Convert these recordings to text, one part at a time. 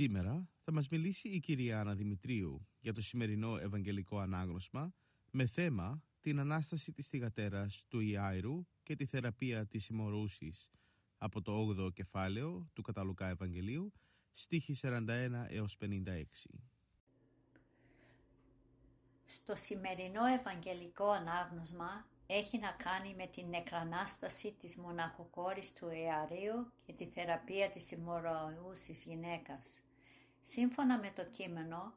Σήμερα θα μας μιλήσει η κυρία Άννα Δημητρίου για το σημερινό Ευαγγελικό Ανάγνωσμα με θέμα την Ανάσταση της θυγατέρας του Ιάιρου και τη θεραπεία της ημωρούσης από το 8ο κεφάλαιο του Καταλουκά Ευαγγελίου στίχη 41 έως 56. Στο σημερινό Ευαγγελικό Ανάγνωσμα έχει να κάνει με την νεκρανάσταση της μοναχοκόρης του Ιαρίου και τη θεραπεία της ημωροούσης γυναίκας. Σύμφωνα με το κείμενο,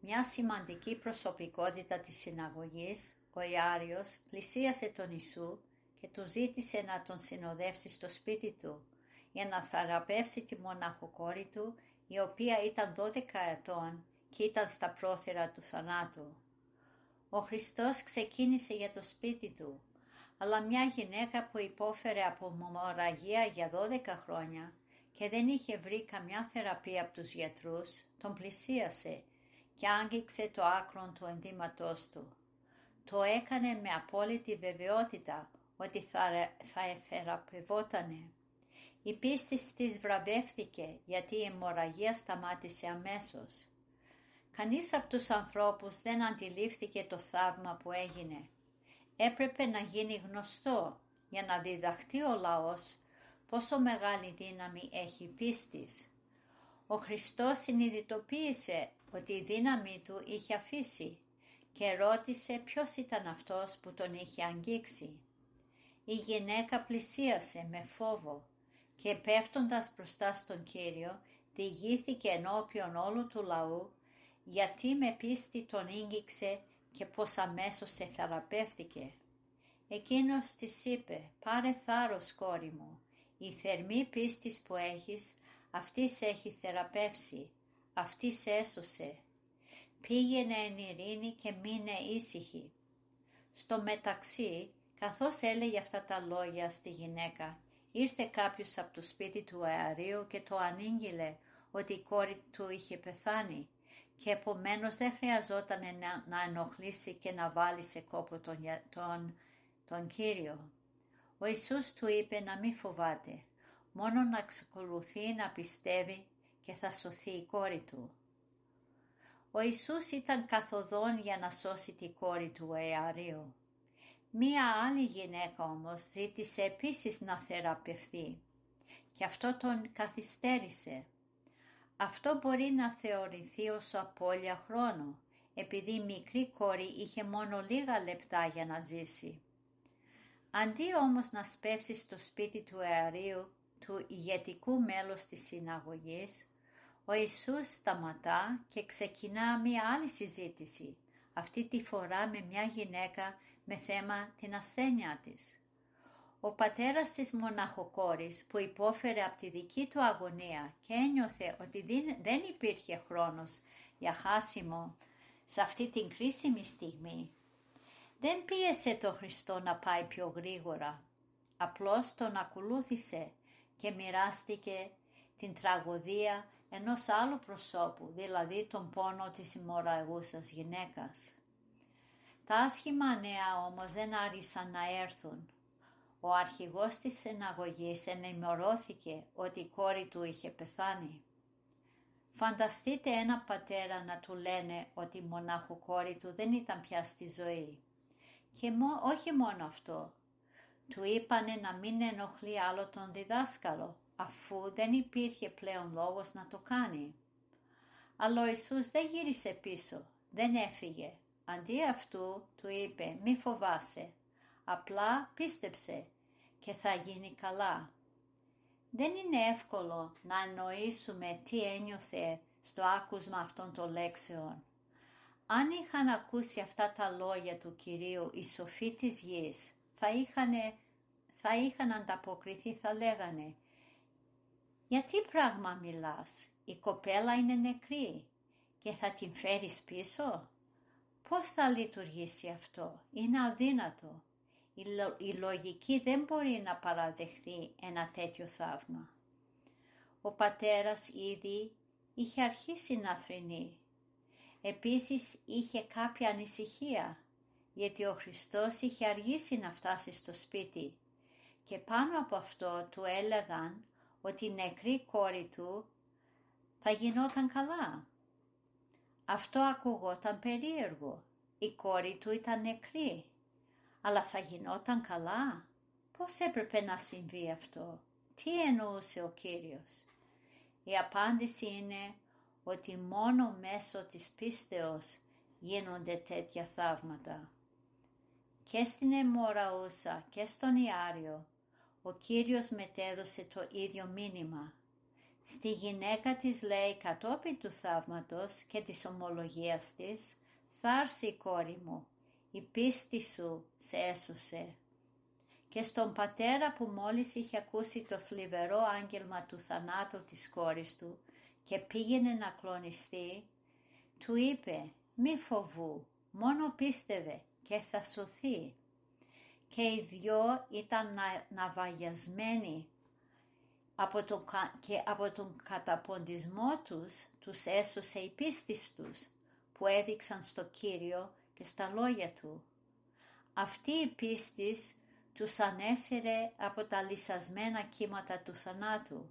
μια σημαντική προσωπικότητα της συναγωγής, ο Ιάριος, πλησίασε τον Ιησού και του ζήτησε να τον συνοδεύσει στο σπίτι του για να θεραπεύσει τη μοναχοκόρη του, η οποία ήταν 12 ετών και ήταν στα πρόθυρα του θανάτου. Ο Χριστός ξεκίνησε για το σπίτι του, αλλά μια γυναίκα που υπόφερε από μομοραγία για 12 χρόνια και δεν είχε βρει καμιά θεραπεία από τους γιατρούς, τον πλησίασε και άγγιξε το άκρο του ενδύματός του. Το έκανε με απόλυτη βεβαιότητα ότι θα, θα θεραπευότανε. Η πίστη της βραβεύτηκε γιατί η αιμορραγία σταμάτησε αμέσως. Κανείς από τους ανθρώπους δεν αντιλήφθηκε το θαύμα που έγινε. Έπρεπε να γίνει γνωστό για να διδαχτεί ο λαός πόσο μεγάλη δύναμη έχει πίστης. Ο Χριστός συνειδητοποίησε ότι η δύναμη του είχε αφήσει και ρώτησε ποιος ήταν αυτός που τον είχε αγγίξει. Η γυναίκα πλησίασε με φόβο και πέφτοντας μπροστά στον Κύριο διηγήθηκε ενώπιον όλου του λαού γιατί με πίστη τον ήγγιξε και πως αμέσως σε θεραπεύτηκε. Εκείνος της είπε «Πάρε θάρρος κόρη μου, η θερμή πίστης που έχεις αυτής σε έχει θεραπεύσει, αυτής σε έσωσε. Πήγαινε εν ειρήνη και μείνε ήσυχη». Στο μεταξύ, καθώς έλεγε αυτά τα λόγια στη γυναίκα, ήρθε κάποιος από το σπίτι του αερίου και το ανήγγειλε ότι η κόρη του είχε πεθάνει και επομένως δεν χρειαζόταν να, να ενοχλήσει και να βάλει σε κόπο τον, τον, τον Κύριο. Ο Ιησούς του είπε να μην φοβάται, μόνο να εξακολουθεί να πιστεύει και θα σωθεί η κόρη του. Ο Ιησούς ήταν καθοδόν για να σώσει τη κόρη του Αιαρίου. Μία άλλη γυναίκα όμως ζήτησε επίσης να θεραπευθεί και αυτό τον καθυστέρησε. Αυτό μπορεί να θεωρηθεί ως απώλεια χρόνου, επειδή η μικρή κόρη είχε μόνο λίγα λεπτά για να ζήσει. Αντί όμως να σπεύσει στο σπίτι του αερίου του ηγετικού μέλους της συναγωγής, ο Ιησούς σταματά και ξεκινά μία άλλη συζήτηση, αυτή τη φορά με μια γυναίκα με θέμα την ασθένειά της. Ο πατέρας της μοναχοκόρης που υπόφερε από τη δική του αγωνία και ένιωθε ότι δεν υπήρχε χρόνος για χάσιμο σε αυτή την κρίσιμη στιγμή, δεν πίεσε το Χριστό να πάει πιο γρήγορα, απλώς τον ακολούθησε και μοιράστηκε την τραγωδία ενός άλλου προσώπου, δηλαδή τον πόνο της συμμοραγούσας γυναίκας. Τα άσχημα νέα όμως δεν άρχισαν να έρθουν ο αρχηγός της συναγωγής ενημερώθηκε ότι η κόρη του είχε πεθάνει. Φανταστείτε ένα πατέρα να του λένε ότι η μονάχου κόρη του δεν ήταν πια στη ζωή. Και όχι μόνο αυτό, του είπανε να μην ενοχλεί άλλο τον διδάσκαλο, αφού δεν υπήρχε πλέον λόγος να το κάνει. Αλλά ο Ιησούς δεν γύρισε πίσω, δεν έφυγε. Αντί αυτού του είπε μη φοβάσαι, Απλά πίστεψε και θα γίνει καλά. Δεν είναι εύκολο να εννοήσουμε τι ένιωθε στο άκουσμα αυτών των λέξεων. Αν είχαν ακούσει αυτά τα λόγια του Κυρίου οι σοφοί της γης, θα είχαν, θα είχαν ανταποκριθεί, θα λέγανε «Γιατί πράγμα μιλάς, η κοπέλα είναι νεκρή και θα την φέρεις πίσω» Πώς θα λειτουργήσει αυτό, είναι αδύνατο. Η λογική δεν μπορεί να παραδεχθεί ένα τέτοιο θαύμα. Ο πατέρας ήδη είχε αρχίσει να θρυνεί. Επίσης είχε κάποια ανησυχία, γιατί ο Χριστός είχε αργήσει να φτάσει στο σπίτι και πάνω από αυτό του έλεγαν ότι η νεκρή κόρη του θα γινόταν καλά. Αυτό ακουγόταν περίεργο. Η κόρη του ήταν νεκρή. Αλλά θα γινόταν καλά. Πώς έπρεπε να συμβεί αυτό; Τι εννοούσε ο Κύριος; Η απάντηση είναι ότι μόνο μέσω της πίστεως γίνονται τέτοια θαύματα. Και στην Εμμοραούσα και στον Ιάριο ο Κύριος μετέδωσε το ίδιο μήνυμα. Στη γυναίκα της λέει κατόπιν του θαύματος και της ομολογίας της «Θα η κόρη μου, η πίστη σου σε έσωσε». Και στον πατέρα που μόλις είχε ακούσει το θλιβερό άγγελμα του θανάτου της κόρης του και πήγαινε να κλονιστεί, του είπε «Μη φοβού, μόνο πίστευε και θα σωθεί». Και οι δυο ήταν ναυαγιασμένοι από τον, και από τον καταποντισμό τους τους έσωσε η πίστη τους που έδειξαν στο Κύριο και στα λόγια Του. Αυτή η πίστη τους ανέσυρε από τα λυσασμένα κύματα του θανάτου,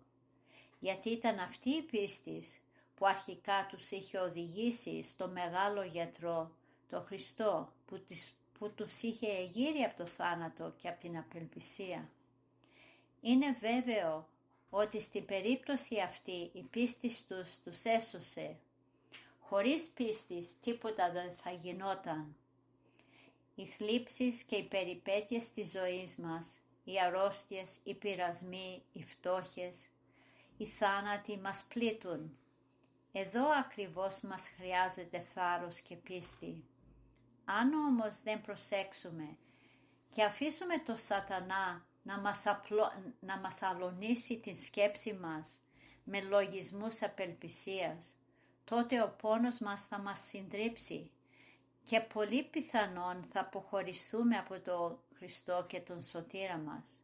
γιατί ήταν αυτή η πίστη που αρχικά τους είχε οδηγήσει στο μεγάλο γιατρό, το Χριστό, που, τις, που τους είχε εγείρει από το θάνατο και από την απελπισία. Είναι βέβαιο ότι στην περίπτωση αυτή η πίστη τους τους έσωσε. Χωρίς πίστης τίποτα δεν θα γινόταν. Οι θλίψεις και οι περιπέτειες της ζωής μας, οι αρρώστιες, οι πειρασμοί, οι φτώχες, οι θάνατοι μας πλήττουν. Εδώ ακριβώς μας χρειάζεται θάρρος και πίστη. Αν όμως δεν προσέξουμε και αφήσουμε το σατανά να μας, απλο... να μας αλωνίσει την σκέψη μας με λογισμούς απελπισίας, τότε ο πόνος μας θα μας συντρίψει και πολύ πιθανόν θα αποχωριστούμε από τον Χριστό και τον Σωτήρα μας.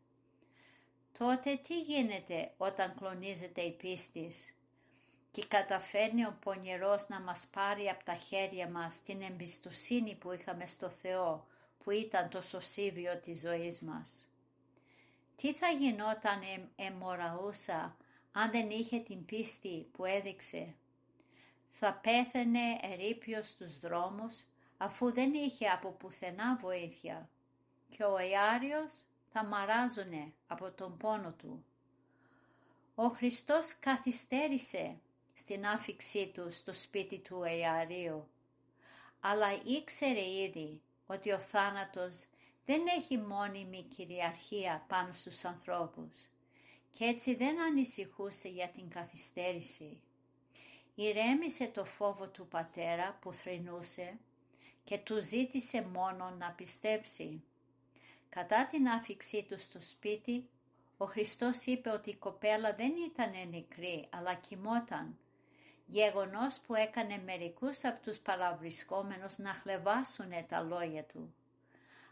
Τότε τι γίνεται όταν κλονίζεται η πίστης και καταφέρνει ο πονηρός να μας πάρει από τα χέρια μας την εμπιστοσύνη που είχαμε στο Θεό, που ήταν το σωσίβιο της ζωής μας. Τι θα γινόταν εμοραούσα αν δεν είχε την πίστη που έδειξε; Θα πέθαινε ερήπιος στους δρόμους αφού δεν είχε από πουθενά βοήθεια και ο Ιάριος θα μαράζωνε από τον πόνο του. Ο Χριστός καθυστέρησε στην άφηξή του στο σπίτι του Ιαρίου, αλλά ήξερε ήδη ότι ο θάνατος δεν έχει μόνιμη κυριαρχία πάνω στους ανθρώπους και έτσι δεν ανησυχούσε για την καθυστέρηση. Ηρέμησε το φόβο του πατέρα που θρυνούσε και του ζήτησε μόνο να πιστέψει. Κατά την άφηξή τους στο σπίτι, ο Χριστός είπε ότι η κοπέλα δεν ήταν νεκρή, αλλά κοιμόταν, γεγονός που έκανε μερικούς από τους παραβρισκόμενους να χλεβάσουν τα λόγια του.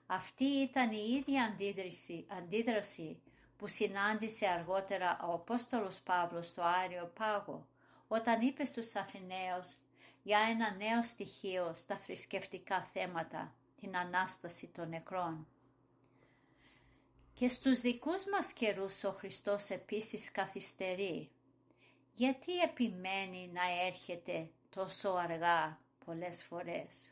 Αυτή ήταν η ίδια αντίδραση, αντίδραση που συνάντησε αργότερα ο Απόστολος Παύλος στο Άριο Πάγο, όταν είπε στους Αθηναίους για ένα νέο στοιχείο στα θρησκευτικά θέματα, την Ανάσταση των νεκρών. Και στους δικούς μας καιρούς ο Χριστός επίσης καθυστερεί. Γιατί επιμένει να έρχεται τόσο αργά πολλές φορές;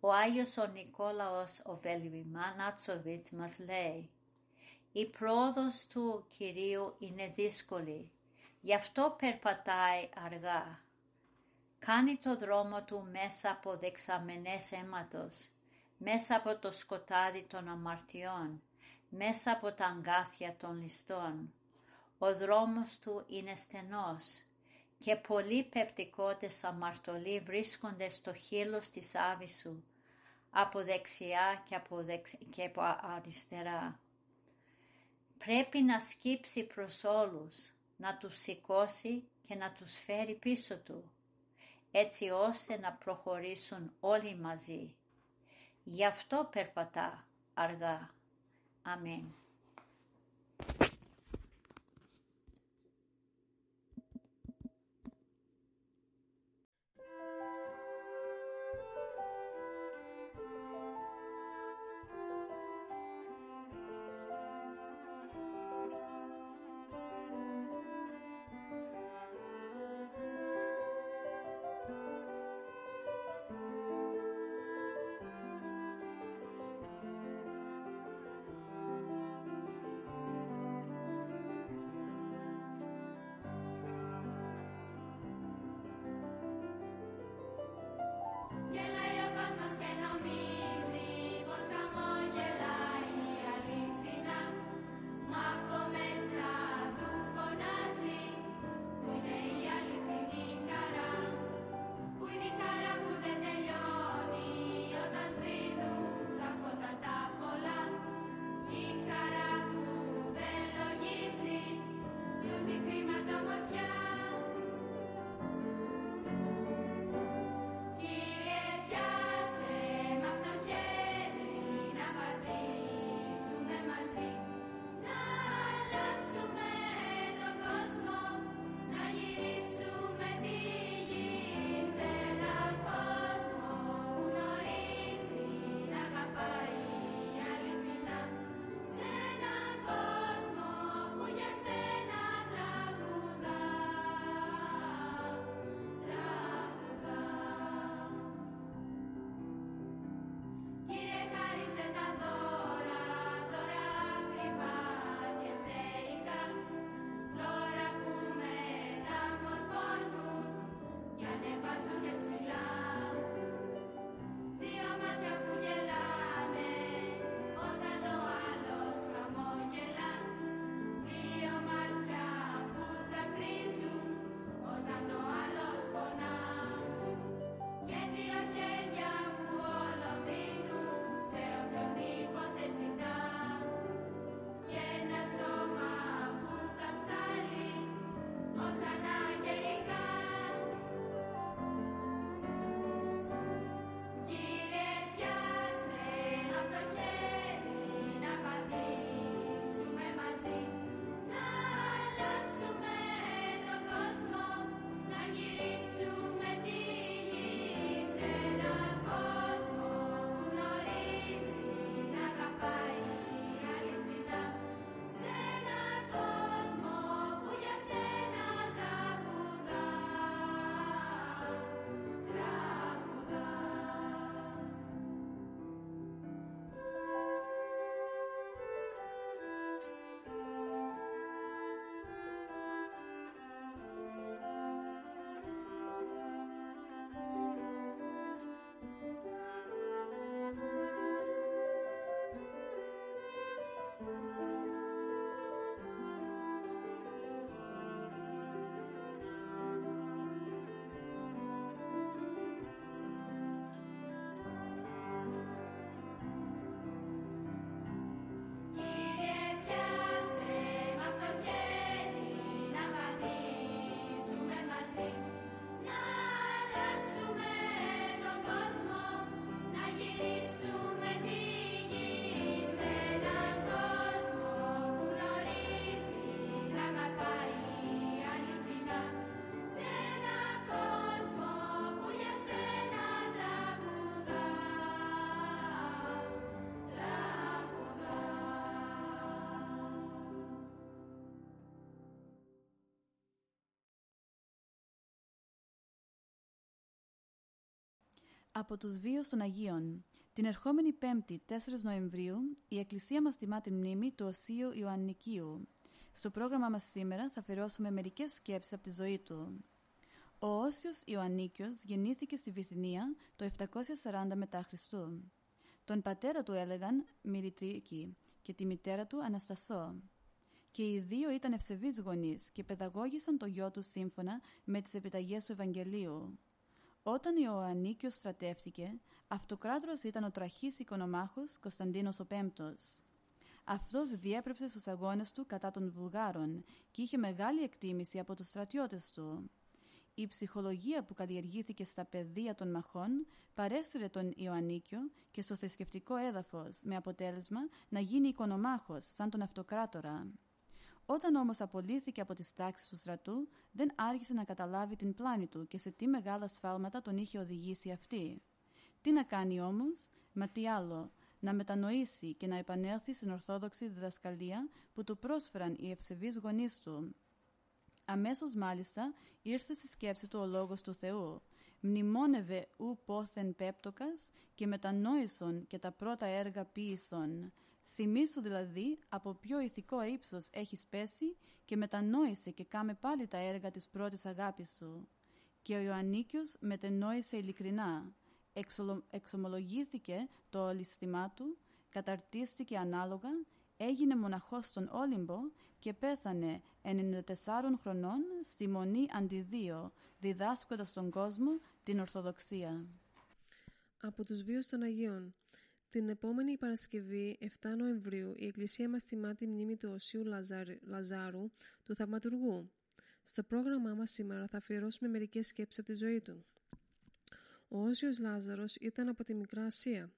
Ο Άγιος ο Νικόλαος ο Βελιμάνατσοβιτς μας λέει «Η πρόοδος του Κυρίου είναι δύσκολη, γι' αυτό περπατάει αργά. Κάνει το δρόμο του μέσα από δεξαμενές αίματος, μέσα από το σκοτάδι των αμαρτιών, μέσα από τα αγκάθια των ληστών. Ο δρόμος του είναι στενός και πολλοί πεπτικότες αμαρτωλοί βρίσκονται στο χείλος της Άβυσσου, από δεξιά και από, και από αριστερά. Πρέπει να σκύψει προς όλους, να τους σηκώσει και να τους φέρει πίσω του, έτσι ώστε να προχωρήσουν όλοι μαζί. Γι' αυτό περπατά αργά. Αμήν. Από τους βίους των Αγίων. Την ερχόμενη Πέμπτη, 4 Νοεμβρίου, η Εκκλησία μας τιμά την μνήμη του Οσίου Ιωαννικίου. Στο πρόγραμμα μας σήμερα θα αφιερώσουμε μερικές σκέψεις από τη ζωή του. Ο Όσιος Ιωαννίκιος γεννήθηκε στη Βυθινία το 740 μετά Χριστού. Τον πατέρα του έλεγαν Μυριτρίκη και τη μητέρα του Αναστασό. και οι δύο ήταν ευσεβείς γονείς και παιδαγώγησαν το γιο τους σύμφωνα με τις επιταγές του Ευαγγελίου. Όταν ο Ιωαννίκιος στρατεύτηκε, αυτοκράτορας ήταν ο τραχής οικονομάχος Κωνσταντίνος ο Πέμπτος. Αυτός διέπρεψε στους αγώνες του κατά των Βουλγάρων και είχε μεγάλη εκτίμηση από τους στρατιώτες του. Η ψυχολογία που καλλιεργήθηκε στα πεδία των μαχών παρέσυρε τον Ιωαννίκιο και στο θρησκευτικό έδαφος με αποτέλεσμα να γίνει οικονομάχος σαν τον αυτοκράτορα. Όταν όμως απολύθηκε από τις τάξεις του στρατού, δεν άρχισε να καταλάβει την πλάνη του και σε τι μεγάλα σφάλματα τον είχε οδηγήσει αυτή. Τι να κάνει όμως, μα τι άλλο, να μετανοήσει και να επανέλθει στην ορθόδοξη διδασκαλία που του πρόσφεραν οι ευσεβείς γονείς του. Αμέσως μάλιστα ήρθε στη σκέψη του ο λόγος του Θεού. Μνημόνευε ου πόθεν πέπτοκας και μετανόησον και τα πρώτα έργα ποίησον. Θυμήσου δηλαδή από ποιο ηθικό ύψος έχεις πέσει και μετανόησε και κάμε πάλι τα έργα της πρώτης αγάπης σου. Και ο Ιωαννίκιος μετενόησε ειλικρινά. Εξομολογήθηκε το ολιστημά του, καταρτίστηκε ανάλογα, έγινε μοναχός στον Όλυμπο και πέθανε 94 χρονών στη Μονή Αντιδίο, διδάσκοντας τον κόσμο την Ορθοδοξία. Από τους βίους των Αγίων την επόμενη Παρασκευή, 7 Νοεμβρίου, η Εκκλησία μας τιμά τη μνήμη του Οσίου Λαζάρου, του Θαυματουργού. Στο πρόγραμμά μας σήμερα θα αφιερώσουμε μερικές σκέψεις από τη ζωή του. Ο Όσιος Λάζαρος ήταν από τη Μικρά Ασία.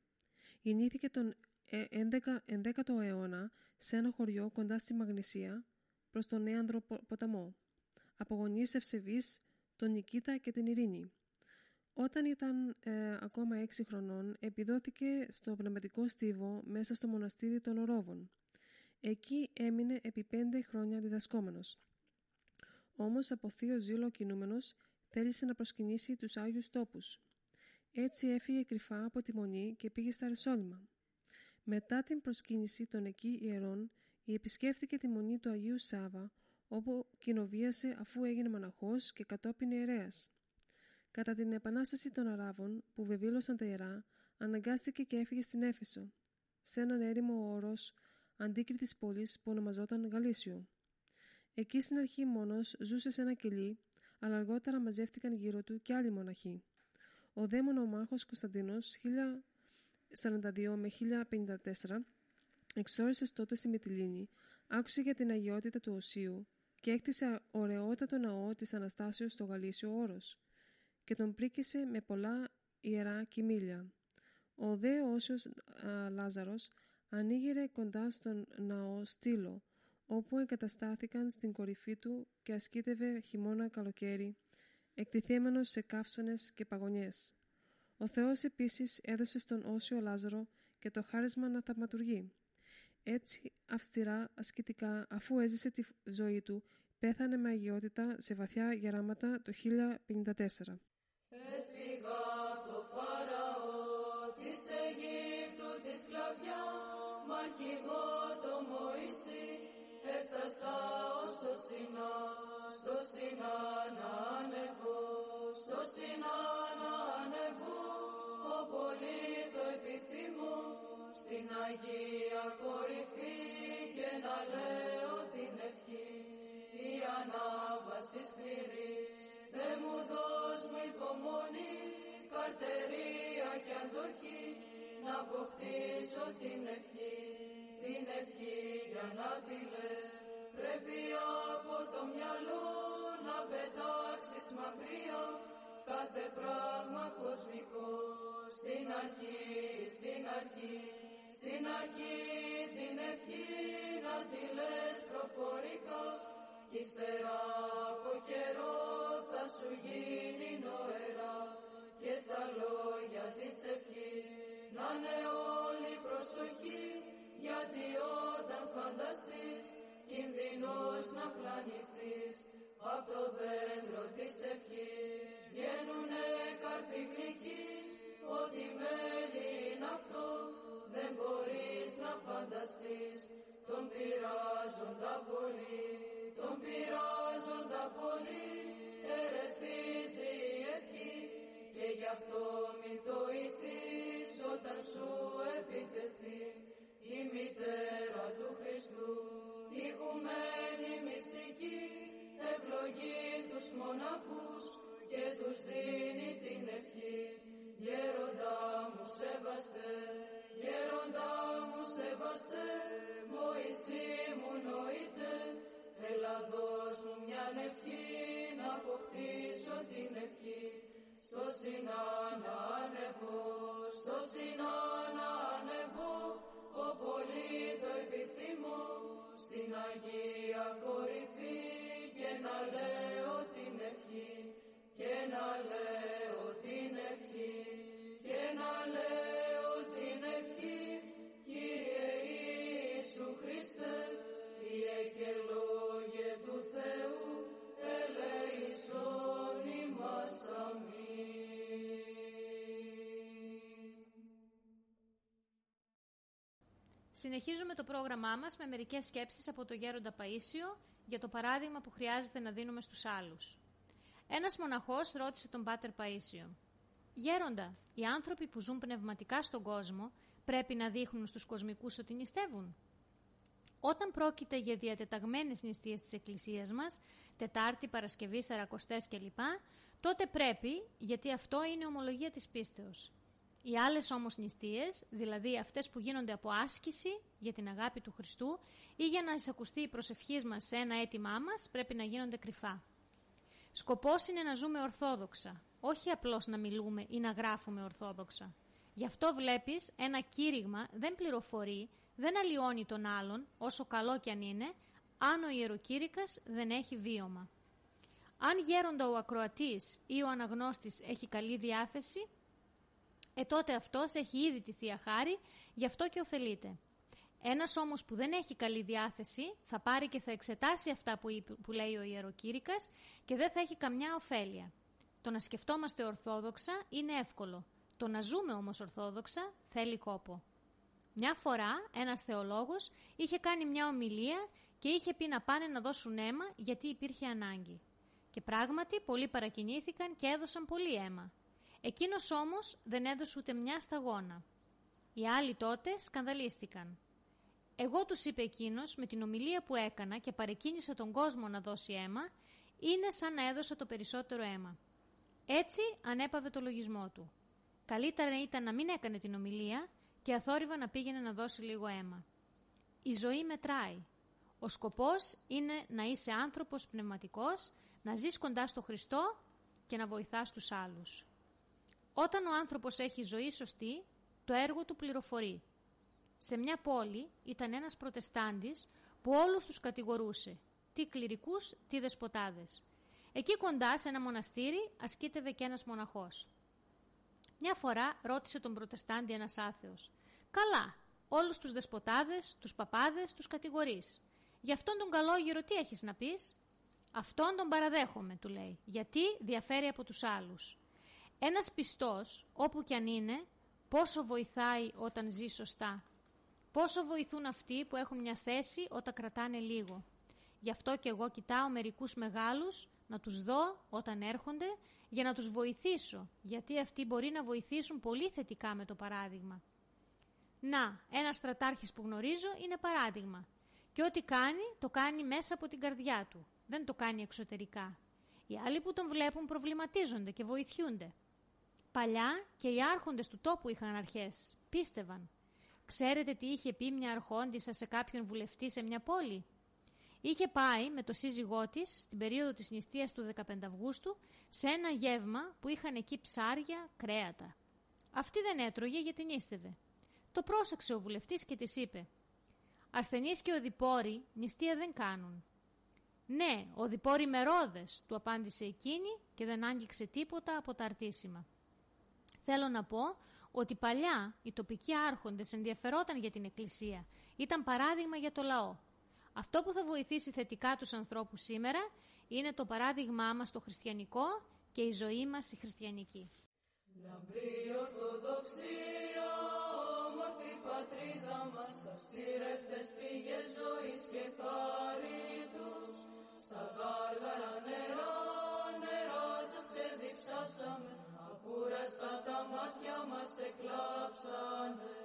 Γεννήθηκε τον 11ο ε, αιώνα σε ένα χωριό κοντά στη Μαγνησία προς τον Νέανδρο ποταμό. Από γονείς ευσεβείς, τον Νικήτα και την Ειρήνη. Όταν ήταν ε, ακόμα έξι χρονών, επιδόθηκε στο πνευματικό στίβο μέσα στο μοναστήρι των Ορόβων. Εκεί έμεινε επί πέντε χρόνια διδασκόμενος. Όμως από θείο ζήλο κινούμενος θέλησε να προσκυνήσει τους Άγιους τόπους. Έτσι έφυγε κρυφά από τη Μονή και πήγε στα Ρεσόλυμα. Μετά την προσκύνηση των εκεί ιερών, η επισκέφθηκε τη Μονή του Αγίου Σάβα, όπου κοινοβίασε αφού έγινε μοναχός και κατόπιν ιερέας. Κατά την επανάσταση των Αράβων που βεβήλωσαν τα ιερά, αναγκάστηκε και έφυγε στην Έφεσο, σε έναν έρημο όρος αντίκριτης πόλης που ονομαζόταν Γαλήσιο. Εκεί στην αρχή μόνος ζούσε σε ένα κελί, αλλά αργότερα μαζεύτηκαν γύρω του και άλλοι μοναχοί. Ο δε μονομάχος Κωνσταντίνος 1042 με 1054 εξόρισε τότε στη Μυτιλίνη, άκουσε για την αγιότητα του Οσίου και έκτισε ωραιότατο ναό της Αναστάσεως στο Γαλήσιο Όρος και τον πρίκησε με πολλά ιερά κοιμήλια. Ο δε όσιος α, Λάζαρος ανοίγηρε κοντά στον ναό στήλο, όπου εγκαταστάθηκαν στην κορυφή του και ασκήτευε χειμώνα καλοκαίρι, εκτιθέμενος σε καύσονες και παγωνιές. Ο Θεός επίσης έδωσε στον Όσιο Λάζαρο και το χάρισμα να θαυματουργεί. Έτσι, αυστηρά, ασκητικά, αφού έζησε τη ζωή του, πέθανε με αγιότητα σε βαθιά γεράματα το 1054. Στο Σινά να ανεβώ στο Σινά να ανεβώ ο πολύ το επιθυμώ στην Αγία κορυφή και να λέω την ευχή η ανάβαση σκληρή Δε μου δώσ' μου υπομονή, καρτερία και αντοχή, να αποκτήσω την ευχή, την ευχή για να τη λες. Πρέπει από το μυαλό αρχή, στην αρχή, στην αρχή την ευχή να τη λες προφορικά. Κι ύστερα από καιρό θα σου γίνει νοερά και στα λόγια της ευχής να είναι όλη προσοχή. Γιατί όταν φανταστείς κινδυνός να πλανηθείς. Απ' το δέντρο της ευχής βγαίνουνε καρποί γλυκείς ότι μέλι είναι αυτό. Δεν μπορείς να φανταστείς. Τον πειράζοντα πολύ τον πειράζοντα πολύ. Ερεθίζει η ευχή και γι' αυτό μην το ηθείς. Όταν σου επιτεθεί η μητέρα του Χριστού Συνεχίζουμε το πρόγραμμά μας με μερικές σκέψεις από το Γέροντα Παΐσιο για το παράδειγμα που χρειάζεται να δίνουμε στους άλλους. Ένας μοναχός ρώτησε τον Πάτερ Παΐσιο «Γέροντα, οι άνθρωποι που ζουν πνευματικά στον κόσμο πρέπει να δείχνουν στους κοσμικούς ότι νηστεύουν». Όταν πρόκειται για διατεταγμένες νηστείες της Εκκλησίας μας, Τετάρτη, Παρασκευή, Σαρακοστές κλπ, τότε πρέπει, γιατί αυτό είναι ομολογία της πίστεως. Οι άλλες όμως νηστείες, δηλαδή αυτές που γίνονται από άσκηση για την αγάπη του Χριστού ή για να εισακουστεί η προσευχής μας σε ένα αίτημά μας, πρέπει να γίνονται κρυφά. Σκοπός είναι να ζούμε ορθόδοξα, όχι απλώς να μιλούμε ή να γράφουμε ορθόδοξα. Γι' αυτό βλέπεις ένα κήρυγμα δεν πληροφορεί, δεν αλλοιώνει τον άλλον, όσο καλό κι αν είναι, αν ο ιεροκήρυκας δεν έχει βίωμα. Αν γέροντα ο ακροατής ή ο αναγνώστης έχει καλή διάθεση, ε τότε αυτός έχει ήδη τη Θεία Χάρη, γι' αυτό και ωφελείται. Ένας όμως που δεν έχει καλή διάθεση θα πάρει και θα εξετάσει αυτά που, που λέει ο ιεροκήρυκας και δεν θα έχει καμιά ωφέλεια. Το να σκεφτόμαστε ορθόδοξα είναι εύκολο. Το να ζούμε όμως ορθόδοξα θέλει κόπο. Μια φορά ένας θεολόγος είχε κάνει μια ομιλία και είχε πει να πάνε να δώσουν αίμα γιατί υπήρχε ανάγκη. Και πράγματι πολλοί παρακινήθηκαν και έδωσαν πολύ αίμα. Εκείνος όμως δεν έδωσε ούτε μια σταγόνα. Οι άλλοι τότε σκανδαλίστηκαν. Εγώ τους είπε εκείνος με την ομιλία που έκανα και παρεκκίνησα τον κόσμο να δώσει αίμα, είναι σαν να έδωσα το περισσότερο αίμα. Έτσι ανέπαβε το λογισμό του. Καλύτερα ήταν να μην έκανε την ομιλία και αθόρυβα να πήγαινε να δώσει λίγο αίμα. Η ζωή μετράει. Ο σκοπός είναι να είσαι άνθρωπος πνευματικός, να ζεις κοντά στο Χριστό και να βοηθάς τους άλλους. Όταν ο άνθρωπος έχει ζωή σωστή, το έργο του πληροφορεί. Σε μια πόλη ήταν ένας προτεστάντης που όλους τους κατηγορούσε, τι κληρικούς, τι δεσποτάδες. Εκεί κοντά σε ένα μοναστήρι ασκήτευε και ένας μοναχός. Μια φορά ρώτησε τον προτεστάντη ένας άθεος. «Καλά, όλους τους δεσποτάδες, τους παπάδες, τους κατηγορείς. Γι' αυτόν τον καλόγερο τι έχεις να πεις» «Αυτόν τον παραδέχομαι», του λέει, «γιατί διαφέρει από τους άλλους. Ένας πιστός, όπου κι αν είναι, πόσο βοηθάει όταν ζει σωστά; Πόσο βοηθούν αυτοί που έχουν μια θέση όταν κρατάνε λίγο; Γι' αυτό και εγώ κοιτάω μερικούς μεγάλους να τους δω όταν έρχονται για να τους βοηθήσω, γιατί αυτοί μπορεί να βοηθήσουν πολύ θετικά με το παράδειγμα. Να, ένας στρατάρχης που γνωρίζω είναι παράδειγμα. Και ό,τι κάνει, το κάνει μέσα από την καρδιά του. Δεν το κάνει εξωτερικά. Οι άλλοι που τον βλέπουν προβληματίζονται και βοηθιούνται. Παλιά και οι άρχοντες του τόπου είχαν αρχές. Πίστευαν. Ξέρετε τι είχε πει μια αρχόντισσα σε κάποιον βουλευτή σε μια πόλη; Είχε πάει με το σύζυγό της στην περίοδο της νηστείας του 15 Αυγούστου σε ένα γεύμα που είχαν εκεί ψάρια, κρέατα. Αυτή δεν έτρωγε γιατί νήστευε. Το πρόσεξε ο βουλευτής και της είπε «Ασθενείς και οδηπόροι νηστεία δεν κάνουν». «Ναι, οδηπόροι μερόδες», του απάντησε εκείνη και δεν άγγιξε τίποτα από τα αρτήσιμα. Θέλω να πω ότι παλιά οι τοπικοί άρχοντες ενδιαφερόταν για την Εκκλησία. Ήταν παράδειγμα για το λαό. Αυτό που θα βοηθήσει θετικά τους ανθρώπους σήμερα είναι το παράδειγμά μας το χριστιανικό και η ζωή μας η χριστιανική. Λαμπρή Ορθοδοξία, όμορφη πατρίδα μας, στα στήρευτες πήγες ζωής και χαρίτους, στα γάργαρα νερά, νερά Κούραστα τα μάτια μας εκλάψανε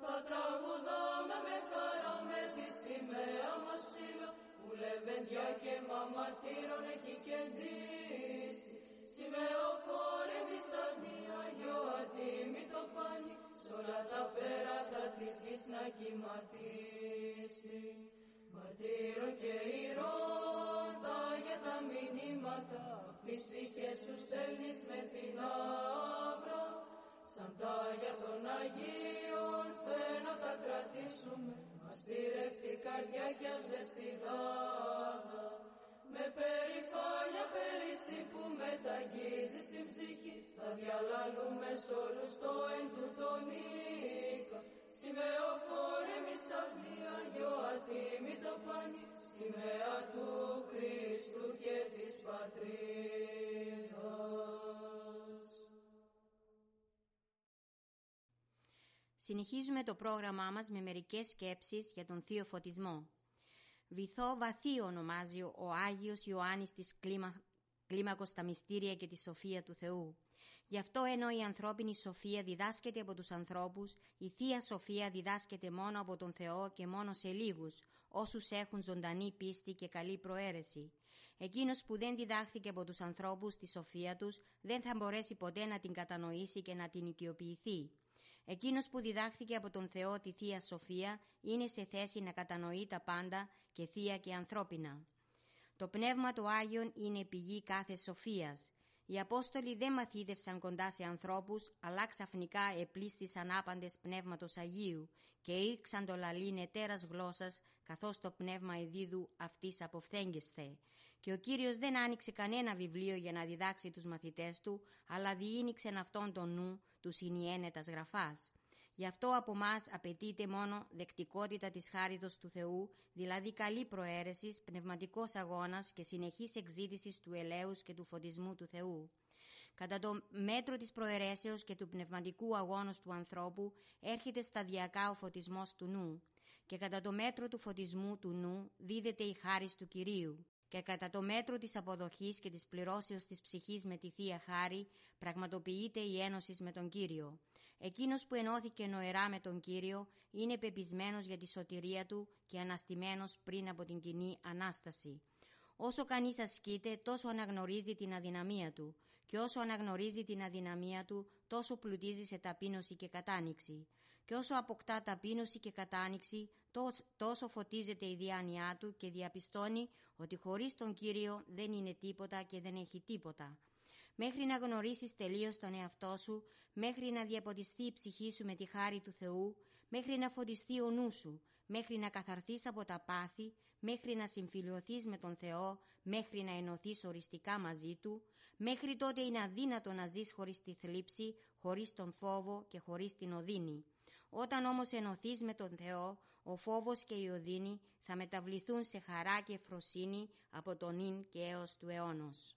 Θα τραγουδάμε με χαρά με τη σημαία μας ψηλά Που λεβεντιά και μαμαρτύρων έχει κεντήσει Σημεοφόρε μισαλνία, γιο ατίμητο πάνι, σ' όλα τα πέρατα της γης να κυματίσει. Μαρτύρων και ηρών τα για τα μηνύματα, τις τύχες σου στέλνεις με την άβρα, σαν τα για των Αγίων θέλω τα κρατήσουμε, αστήρευτη καρδιά κι ας μες περηφάνεια πέρυσι που μεταγγίζεις στην ψυχή θα διαλαλούμε σ' όλους το εν του τον οίκα Σημεοφόρε μισαγνία γιο ατίμητο πανί σημαία του Χριστού και της πατρίδας Συνεχίζουμε το πρόγραμμά μας με μερικές σκέψεις για τον Θείο Φωτισμό. Βυθό βαθύ ονομάζει ο Άγιος Ιωάννης της κλίμα, κλίμακος στα μυστήρια και τη σοφία του Θεού. Γι' αυτό ενώ η ανθρώπινη σοφία διδάσκεται από τους ανθρώπους, η Θεία Σοφία διδάσκεται μόνο από τον Θεό και μόνο σε λίγους, όσους έχουν ζωντανή πίστη και καλή προαίρεση. Εκείνος που δεν διδάχθηκε από τους ανθρώπους τη σοφία τους, δεν θα μπορέσει ποτέ να την κατανοήσει και να την οικειοποιηθεί. Εκείνος που διδάχθηκε από τον Θεό τη Θεία Σοφία είναι σε θέση να κατανοεί τα πάντα και θεία και ανθρώπινα. Το Πνεύμα του Άγιον είναι πηγή κάθε σοφίας. Οι Απόστολοι δεν μαθήτευσαν κοντά σε ανθρώπους, αλλά ξαφνικά επλήστησαν άπαντες Πνεύματος Αγίου και ήρξαν το λαλήν ετέρας γλώσσας, καθώς το Πνεύμα εδίδου αυτής αποφθέγγεσθε. Και ο Κύριος δεν άνοιξε κανένα βιβλίο για να διδάξει τους μαθητές του, αλλά διήνυξεν αυτόν τον νου του συνιένετας γραφάς. Γι' αυτό από εμά απαιτείται μόνο δεκτικότητα της χάριτος του Θεού, δηλαδή καλή προαίρεση, πνευματικός αγώνας και συνεχής εξήτησης του ελέους και του φωτισμού του Θεού. Κατά το μέτρο της προαιρέσεως και του πνευματικού αγώνος του ανθρώπου έρχεται σταδιακά ο φωτισμός του νου και κατά το μέτρο του φωτισμού του νου δίδεται η χάρη του Κυρίου και κατά το μέτρο της αποδοχής και της πληρώσεως της ψυχής με τη Θεία Χάρη πραγματοποιείται η ένωση με τον Κύριο. Εκείνος που ενώθηκε νοερά με τον Κύριο είναι πεπισμένος για τη σωτηρία του και αναστημένος πριν από την κοινή Ανάσταση. Όσο κανείς ασκείται, τόσο αναγνωρίζει την αδυναμία του και όσο αναγνωρίζει την αδυναμία του, τόσο πλουτίζει σε ταπείνωση και κατάνοιξη. Και όσο αποκτά ταπείνωση και κατάνοιξη, τόσο φωτίζεται η διάνοιά του και διαπιστώνει ότι χωρίς τον Κύριο δεν είναι τίποτα και δεν έχει τίποτα μέχρι να γνωρίσεις τελείως τον εαυτό σου, μέχρι να διαποτιστεί η ψυχή σου με τη χάρη του Θεού, μέχρι να φωτιστεί ο νους σου, μέχρι να καθαρθείς από τα πάθη, μέχρι να συμφιλειωθείς με τον Θεό, μέχρι να ενωθείς οριστικά μαζί Του, μέχρι τότε είναι αδύνατο να ζεις χωρίς τη θλίψη, χωρίς τον φόβο και χωρίς την οδύνη. Όταν όμως ενωθείς με τον Θεό, ο φόβος και η οδύνη θα μεταβληθούν σε χαρά και φροσύνη από τον ίν και έως του αιώνος.